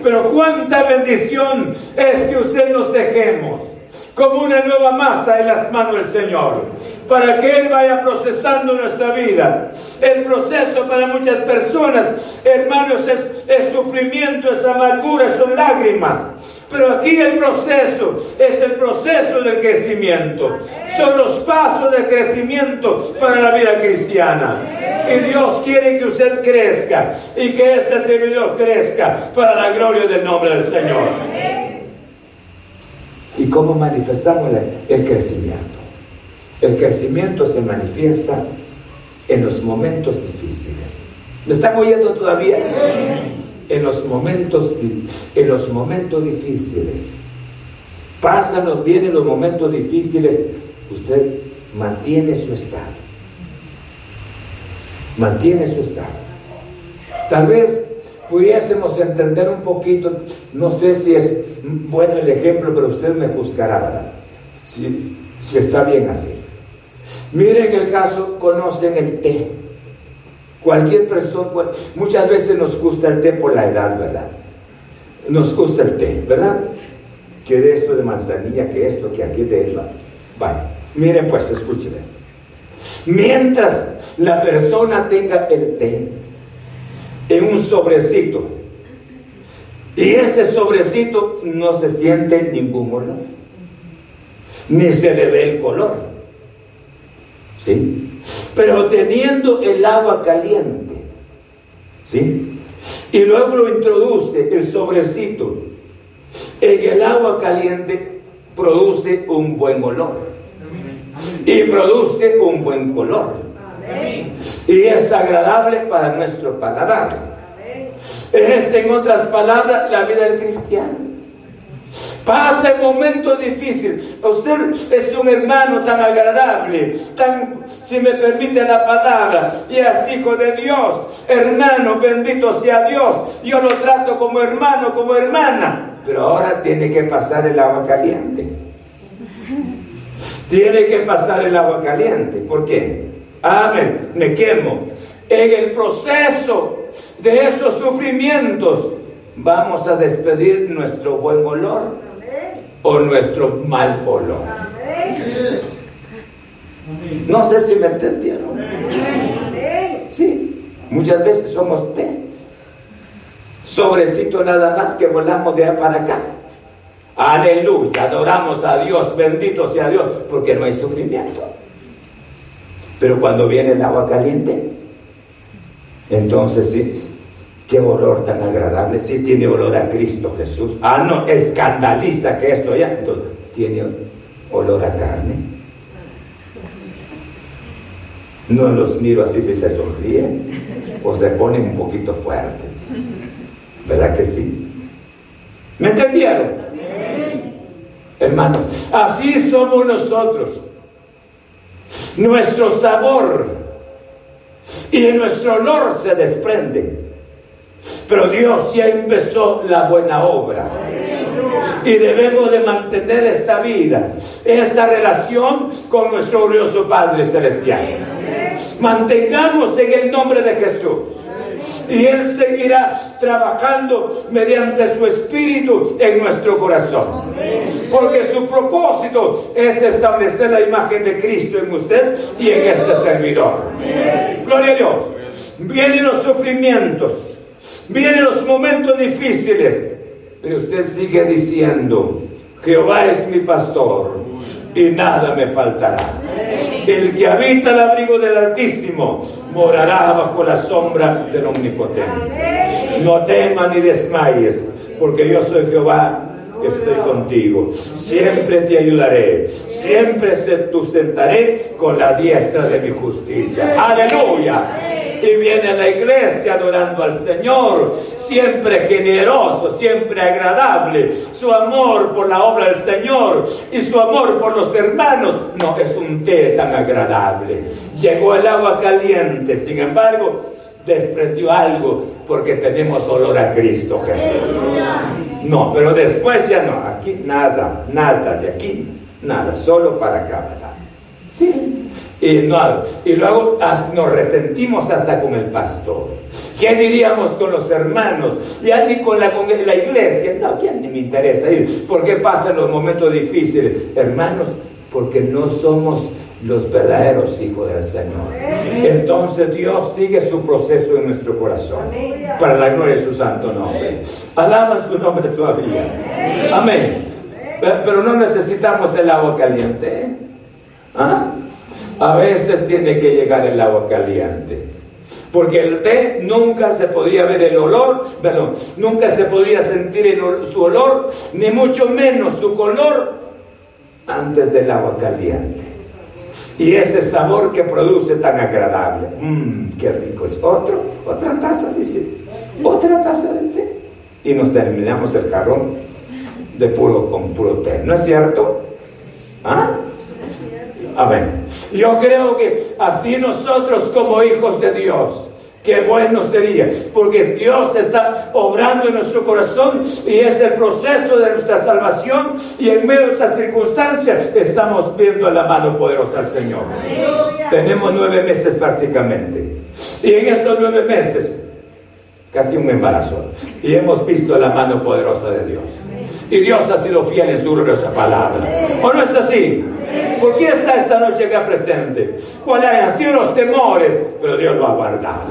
Speaker 2: Pero cuánta bendición es que usted nos dejemos como una nueva masa en las manos del Señor, para que Él vaya procesando nuestra vida. El proceso para muchas personas, hermanos, es, sufrimiento, es amargura, son lágrimas. Pero aquí el proceso es el proceso del crecimiento. Son los pasos de crecimiento para la vida cristiana. Y Dios quiere que usted crezca y que este servidor crezca para la gloria del nombre del Señor. ¿Y cómo manifestamos el crecimiento? El crecimiento se manifiesta en los momentos difíciles. ¿Me están oyendo todavía? En los momentos, en los momentos difíciles. Pasan, los momentos difíciles, usted mantiene su estado. Mantiene su estado. Tal vez pudiésemos entender un poquito, no sé si es bueno el ejemplo, pero usted me juzgará, ¿verdad? Si, si está bien así. Miren el caso, conocen el té. Cualquier persona, muchas veces nos gusta el té por la edad, ¿verdad? Nos gusta el té, ¿verdad? Que de esto de manzanilla, que esto, que aquí de elba. Vale, miren pues, escuchen. Mientras la persona tenga el té, en un sobrecito. Y ese sobrecito no se siente ningún olor, ni se le ve el color. ¿Sí? Pero teniendo el agua caliente, ¿sí? Y luego lo introduce el sobrecito en el agua caliente, produce un buen olor y produce un buen color. Y es agradable para nuestro paladar. Es, en otras palabras, la vida del cristiano. Pasa el momento difícil. Usted es un hermano tan agradable, tan, si me permite la palabra, y es hijo de Dios. Hermano, bendito sea Dios. Yo lo trato como hermano, como hermana. Pero ahora tiene que pasar el agua caliente. Tiene que pasar el agua caliente. ¿Por qué? Amén, me quemo. En el proceso de esos sufrimientos vamos a despedir nuestro buen olor o nuestro mal olor. No sé si me entendieron. Sí, muchas veces somos té. Sobrecito nada más que volamos de allá para acá. Aleluya, adoramos a Dios, bendito sea Dios, porque no hay sufrimiento. Pero cuando viene el agua caliente, entonces sí, qué olor tan agradable, sí tiene olor a Cristo Jesús. Ah, no, escandaliza que esto ya tiene olor a carne. No los miro así si se sonríen o se ponen un poquito fuerte. ¿Verdad que sí? ¿Me entendieron? Hermano, así somos nosotros nuestro sabor y nuestro olor se desprende. Pero Dios ya empezó la buena obra. Y debemos de mantener esta vida, esta relación con nuestro glorioso Padre Celestial. Mantengamos en el nombre de Jesús y Él seguirá trabajando mediante su espíritu en nuestro corazón. Porque su propósito es establecer la imagen de Cristo en usted y en este servidor. Gloria a Dios. Vienen los sufrimientos, vienen los momentos difíciles, pero usted sigue diciendo, Jehová es mi pastor y nada me faltará. El que habita el abrigo del Altísimo morará bajo la sombra del Omnipotente. No temas ni desmayes, porque yo soy Jehová que estoy contigo. Siempre te ayudaré, siempre te sustentaré con la diestra de mi justicia. Aleluya y viene a la iglesia adorando al Señor, siempre generoso, siempre agradable. Su amor por la obra del Señor y su amor por los hermanos no es un té tan agradable. Llegó el agua caliente, sin embargo, desprendió algo porque tenemos olor a Cristo Jesús. No, pero después ya no, aquí nada, nada, de aquí nada, solo para acá, Sí. Y, no, y luego nos resentimos hasta con el pastor. ¿Qué diríamos con los hermanos? Ya ni con la, con la iglesia. No, ¿quién me interesa ir? ¿Por qué pasan los momentos difíciles? Hermanos, porque no somos los verdaderos hijos del Señor. Entonces Dios sigue su proceso en nuestro corazón para la gloria de su santo nombre. Alaban su nombre todavía. Amén. Pero no necesitamos el agua caliente. ¿Ah? A veces tiene que llegar el agua caliente. Porque el té nunca se podría ver el olor, perdón, nunca se podría sentir su olor, ni mucho menos su color antes del agua caliente. Y ese sabor que produce tan agradable. Mmm, qué rico es. Otro, otra taza, dice. Otra taza de té. Y nos terminamos el jarrón de puro con puro té. ¿No es cierto? ¿Ah? Amén. Yo creo que así nosotros como hijos de Dios, qué bueno sería, porque Dios está obrando en nuestro corazón y es el proceso de nuestra salvación y en medio de estas circunstancias estamos viendo la mano poderosa del Señor. Tenemos nueve meses prácticamente y en estos nueve meses casi un embarazo y hemos visto la mano poderosa de Dios. Y Dios ha sido fiel en su gloriosa palabra. ¿O no es así? ¿Por qué está esta noche acá presente? ¿Cuáles han sido los temores? Pero Dios lo ha guardado.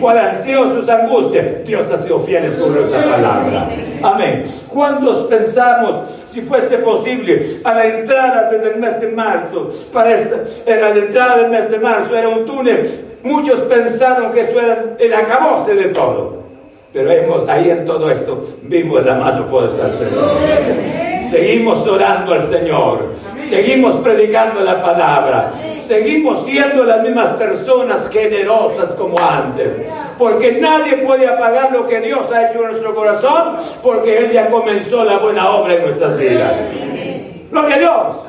Speaker 2: ¿Cuáles han sido sus angustias? Dios ha sido fiel en su gloriosa palabra. Amén. ¿Cuántos pensamos, si fuese posible, a la entrada del mes de marzo, para esta, era la entrada del mes de marzo, era un túnel? Muchos pensaron que eso era el acabose de todo. Pero hemos, ahí en todo esto, vimos la mano poderosa del Señor. Seguimos orando al Señor. Seguimos predicando la palabra. Seguimos siendo las mismas personas generosas como antes. Porque nadie puede apagar lo que Dios ha hecho en nuestro corazón. Porque Él ya comenzó la buena obra en nuestras vidas. Gloria a Dios.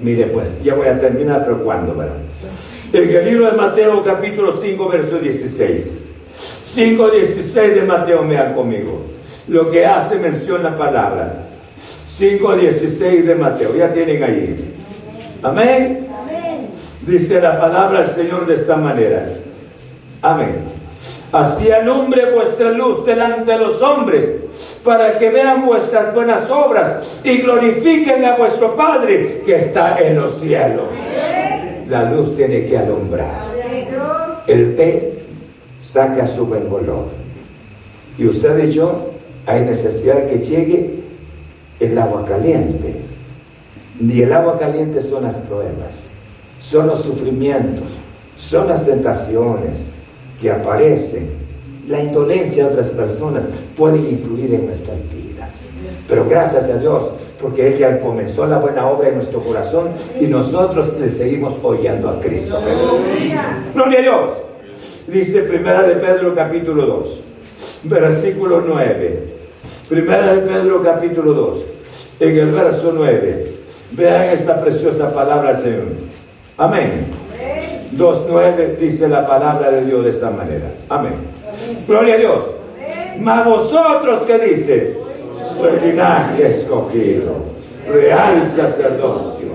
Speaker 2: Mire pues, ya voy a terminar, pero ¿cuándo? En el libro de Mateo capítulo 5, verso 16. 5.16 de Mateo, vean conmigo. Lo que hace mención la palabra. 5.16 de Mateo, ya tienen ahí. Amén. Dice la palabra del Señor de esta manera. Amén. Así alumbre vuestra luz delante de los hombres, para que vean vuestras buenas obras y glorifiquen a vuestro Padre que está en los cielos. La luz tiene que alumbrar. El té saca su buen olor. Y usted y yo hay necesidad que llegue el agua caliente. Ni el agua caliente son las pruebas, son los sufrimientos, son las tentaciones que aparecen. La indolencia de otras personas puede influir en nuestras vidas. Pero gracias a Dios, porque Él ya comenzó la buena obra en nuestro corazón y nosotros le seguimos oyendo a Cristo Gloria a Dios. Dice Primera de Pedro capítulo 2, versículo 9. Primera de Pedro capítulo 2, en el verso 9. Vean esta preciosa palabra del Señor. Amén. 2.9 dice la palabra de Dios de esta manera. Amén. Gloria a Dios. Mas vosotros que dice, soy linaje escogido, real sacerdocio,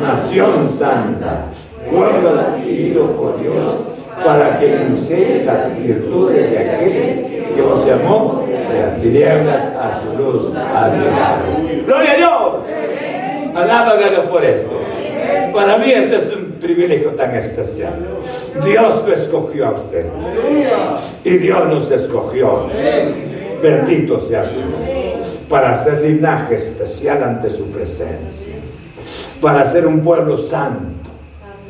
Speaker 2: nación santa, pueblo adquirido por Dios, para que enseñe las virtudes de aquel que os llamó de las tinieblas a su luz admirable. ¡Gloria a Dios! Alaba a Dios por esto. Para mí este es un privilegio tan especial. Dios lo escogió a usted. Y Dios nos escogió. Bendito sea su nombre. Para hacer linaje especial ante su presencia. Para ser un pueblo santo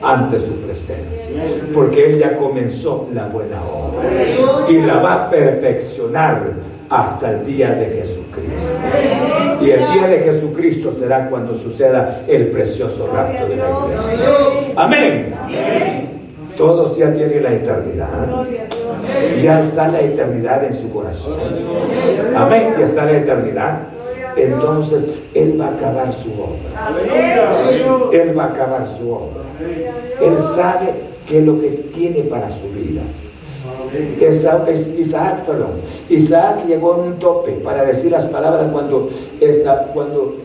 Speaker 2: ante su presencia. Porque Él ya comenzó la buena obra. Y la va a perfeccionar hasta el día de Jesucristo. Y el día de Jesucristo será cuando suceda el precioso rapto de la iglesia. Amén. Todos ya tienen la eternidad. Ya está la eternidad en su corazón. Amén. Ya está la eternidad. Entonces Él va a acabar su obra. Él va a acabar su obra. Él sabe qué es lo que tiene para su vida. Es Isaac, perdón. Isaac llegó a un tope para decir las palabras cuando, esa, cuando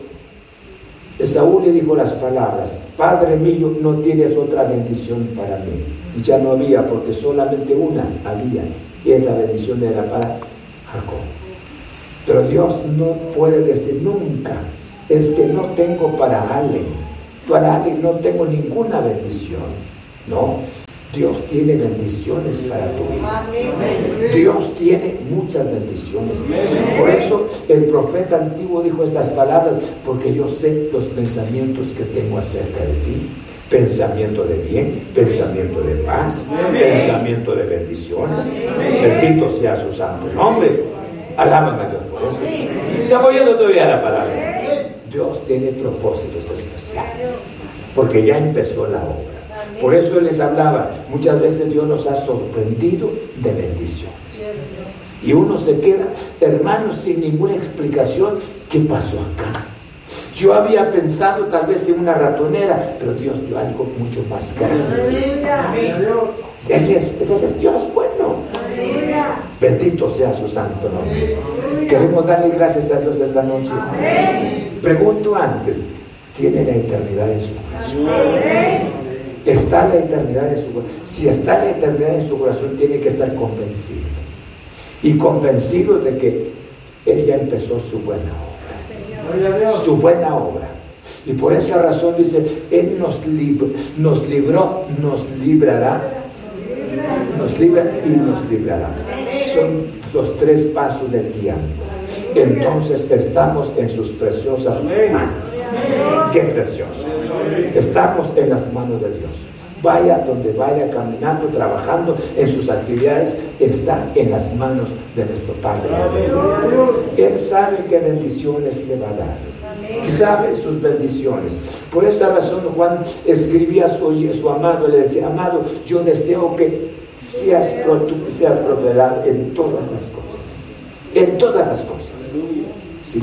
Speaker 2: Esaú le dijo las palabras, Padre mío, no tienes otra bendición para mí. Ya no había, porque solamente una había. Y esa bendición era para Jacob. Pero Dios no puede decir nunca, es que no tengo para alguien. Alguien no tengo ninguna bendición. No, Dios tiene bendiciones para tu vida. Dios tiene muchas bendiciones. Por eso el profeta antiguo dijo estas palabras, porque yo sé los pensamientos que tengo acerca de ti. Pensamiento de bien, pensamiento de paz, pensamiento de bendiciones. Bendito sea su santo nombre. Alábame a Dios por eso. Se apoyando todavía la palabra. Dios tiene propósitos especiales, porque ya empezó la obra. Por eso les hablaba, muchas veces Dios nos ha sorprendido de bendiciones. Y uno se queda, hermanos, sin ninguna explicación, ¿qué pasó acá? Yo había pensado tal vez en una ratonera, pero Dios dio algo mucho más grande. Él es, Dios bueno. Bendito sea su santo nombre. Queremos darle gracias a Dios esta noche. Pregunto antes, ¿tiene la eternidad en su corazón? Está la eternidad en su corazón. Si está la eternidad en su corazón, tiene que estar convencido. Y convencido de que Él ya empezó su buena obra. Su buena obra. Y por esa razón dice, Él nos, nos libró, nos librará, nos libra y nos librará. Son los tres pasos del tiempo. Entonces estamos en sus preciosas manos. Qué precioso. Estamos en las manos de Dios. Vaya donde vaya caminando, trabajando en sus actividades, está en las manos de nuestro Padre Él sabe qué bendiciones le va a dar. Sabe sus bendiciones. Por esa razón Juan escribía a su, su amado, le decía, amado, yo deseo que seas, seas en todas las cosas. En todas las cosas. Sí.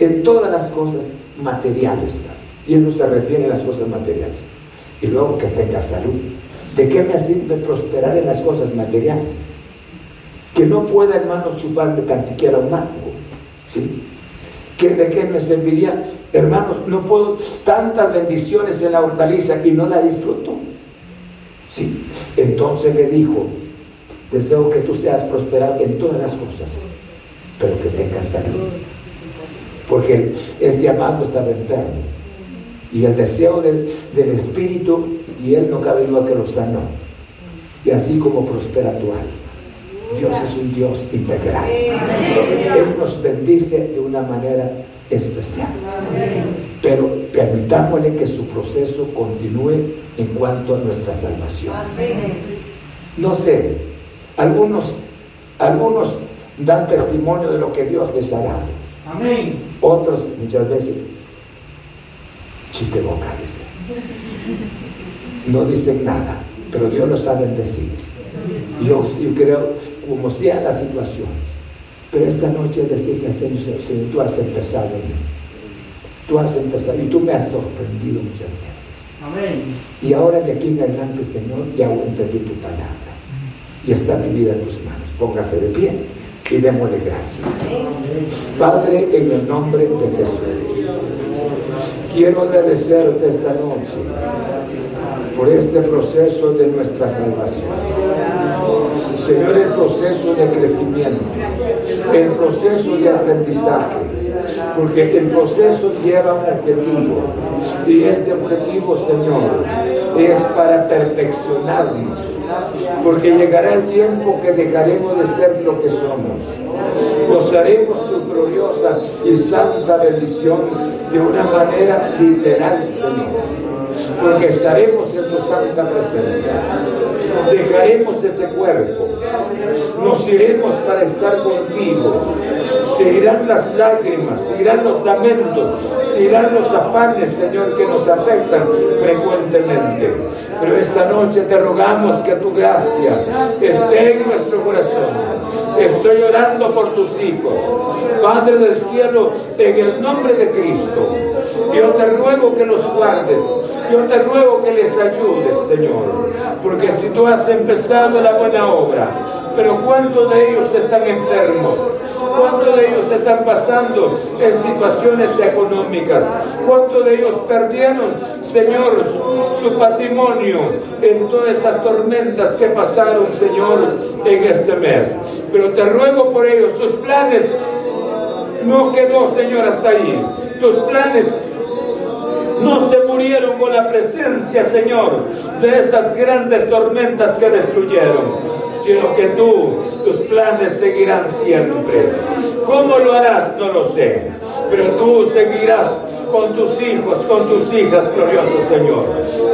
Speaker 2: En todas las cosas materiales. Y él no se refiere a las cosas materiales. Y luego que tenga salud. ¿De qué me sirve prosperar en las cosas materiales? Que no pueda, hermanos, chuparme tan siquiera un mango. ¿Sí? ¿Que ¿De qué me serviría? Hermanos, no puedo tantas bendiciones en la hortaliza y no la disfruto. ¿Sí? Entonces le dijo, deseo que tú seas prosperado en todas las cosas, pero que tengas salud porque este amado estaba enfermo. Y el deseo del, Espíritu, y Él no cabe duda que lo sanó. Y así como prospera tu alma. Dios es un Dios integral. Él nos bendice de una manera especial. Pero permitámosle que su proceso continúe en cuanto a nuestra salvación. No sé, algunos, algunos dan testimonio de lo que Dios les ha dado. Amén. Otros muchas veces, chiste boca, dice. No dicen nada, pero Dios lo sabe decir. Yo, yo creo, como sean las situaciones. Pero esta noche decirle, Señor, Señor, tú has empezado en mí. Tú has empezado y tú me has sorprendido muchas veces. Amén. Y ahora de aquí en adelante, Señor, ya entendí tu palabra. Y está mi vida en tus manos. Póngase de pie. Y démosle gracias. Padre, en el nombre de Jesús, quiero agradecerte esta noche por este proceso de nuestra salvación. Señor, el proceso de crecimiento, el proceso de aprendizaje, porque el proceso lleva un objetivo y este objetivo, Señor, es para perfeccionarnos, porque llegará el tiempo que dejaremos de ser lo que somos. Gozaremos tu gloriosa y santa bendición de una manera literal, Señor, porque estaremos en tu santa presencia. Dejaremos este cuerpo, nos iremos para estar contigo. Se irán las lágrimas, se irán los lamentos, se irán los afanes, Señor, que nos afectan frecuentemente. Pero esta noche te rogamos que tu gracia esté en nuestro corazón. Estoy orando por tus hijos. Padre del cielo, en el nombre de Cristo, yo te ruego que los guardes yo te ruego que les ayudes, Señor, porque si tú has empezado la buena obra, pero ¿cuántos de ellos están enfermos? ¿Cuántos de ellos están pasando en situaciones económicas? ¿Cuántos de ellos perdieron, Señor, su, patrimonio en todas estas tormentas que pasaron, Señor, en este mes? Pero te ruego por ellos, tus planes no quedó, Señor, hasta ahí. Tus planes no se murieron con la presencia, Señor, de esas grandes tormentas que destruyeron sino que tú, tus planes seguirán siempre. ¿Cómo lo harás? No lo sé, pero tú seguirás con tus hijos, con tus hijas, glorioso Señor.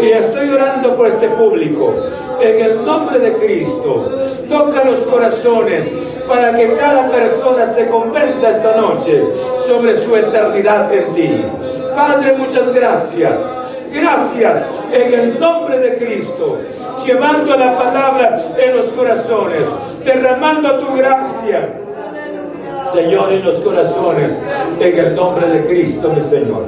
Speaker 2: Y estoy orando por este público, en el nombre de Cristo. Toca los corazones para que cada persona se convenza esta noche sobre su eternidad en ti. Padre, muchas gracias. Gracias en el nombre de Cristo, llevando la palabra en los corazones, derramando tu gracia. Señor, en los corazones, en el nombre de Cristo, mi Señor.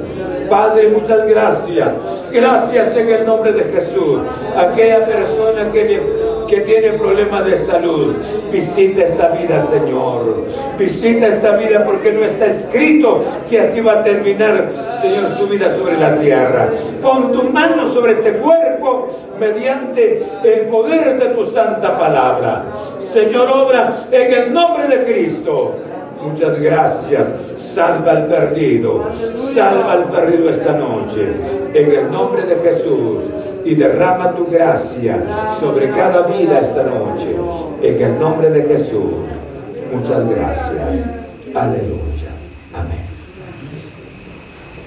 Speaker 2: Padre, muchas gracias. Gracias en el nombre de Jesús. Aquella persona que, que tiene problemas de salud, visita esta vida, Señor. Visita esta vida porque no está escrito que así va a terminar, Señor, su vida sobre la tierra. Pon tu mano sobre este cuerpo mediante el poder de tu santa palabra. Señor, obra en el nombre de Cristo. Muchas gracias. Salva al perdido. Salva al perdido esta noche. En el nombre de Jesús. Y derrama tu gracia sobre cada vida esta noche. En el nombre de Jesús. Muchas gracias. Aleluya. Amén.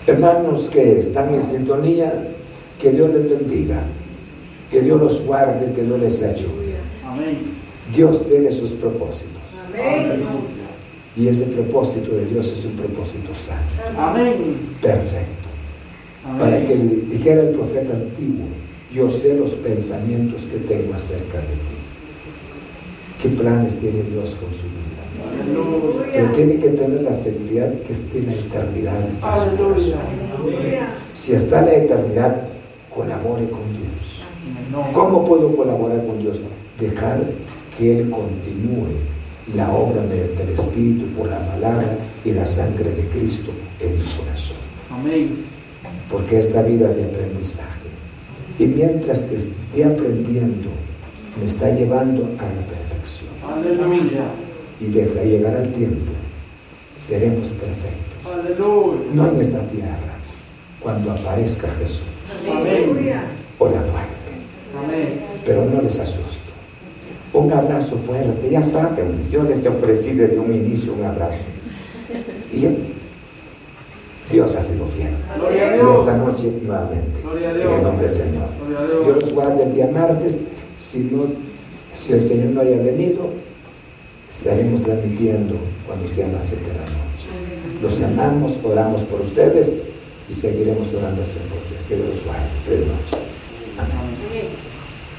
Speaker 2: Hermanos que están en sintonía, que Dios les bendiga. Que Dios los guarde, que Dios les ayude. Amén. Dios tiene sus propósitos. Amén. Y ese propósito de Dios es un propósito santo. Amén. Perfecto. Para que dijera el profeta antiguo, yo sé los pensamientos que tengo acerca de ti. ¿Qué planes tiene Dios con su vida? Pero tiene que tener la seguridad que esté en la eternidad en su. Si está en la eternidad, colabore con Dios. ¿Cómo puedo colaborar con Dios? Dejar que Él continúe la obra mediante el Espíritu por la palabra y la sangre de Cristo en mi corazón. Amén. Porque esta vida de aprendizaje. Y mientras que esté aprendiendo, me está llevando a la perfección. Aleluya. Y desde llegar al tiempo, seremos perfectos. Aleluya. No en esta tierra, cuando aparezca Jesús. Amén. O la muerte. Amén. Pero no les asusto un abrazo fuerte. Ya saben, yo les ofrecí desde un inicio un abrazo. Y yo, Dios ha sido fiel. Y esta noche nuevamente, en el nombre del Señor. Dios los guarde el día martes. Si, no, si el Señor no haya venido, estaremos transmitiendo cuando sean las 7 de la noche. Los amamos, oramos por ustedes y seguiremos orando hasta el Que Dios los guarde. Feliz noche. Amén.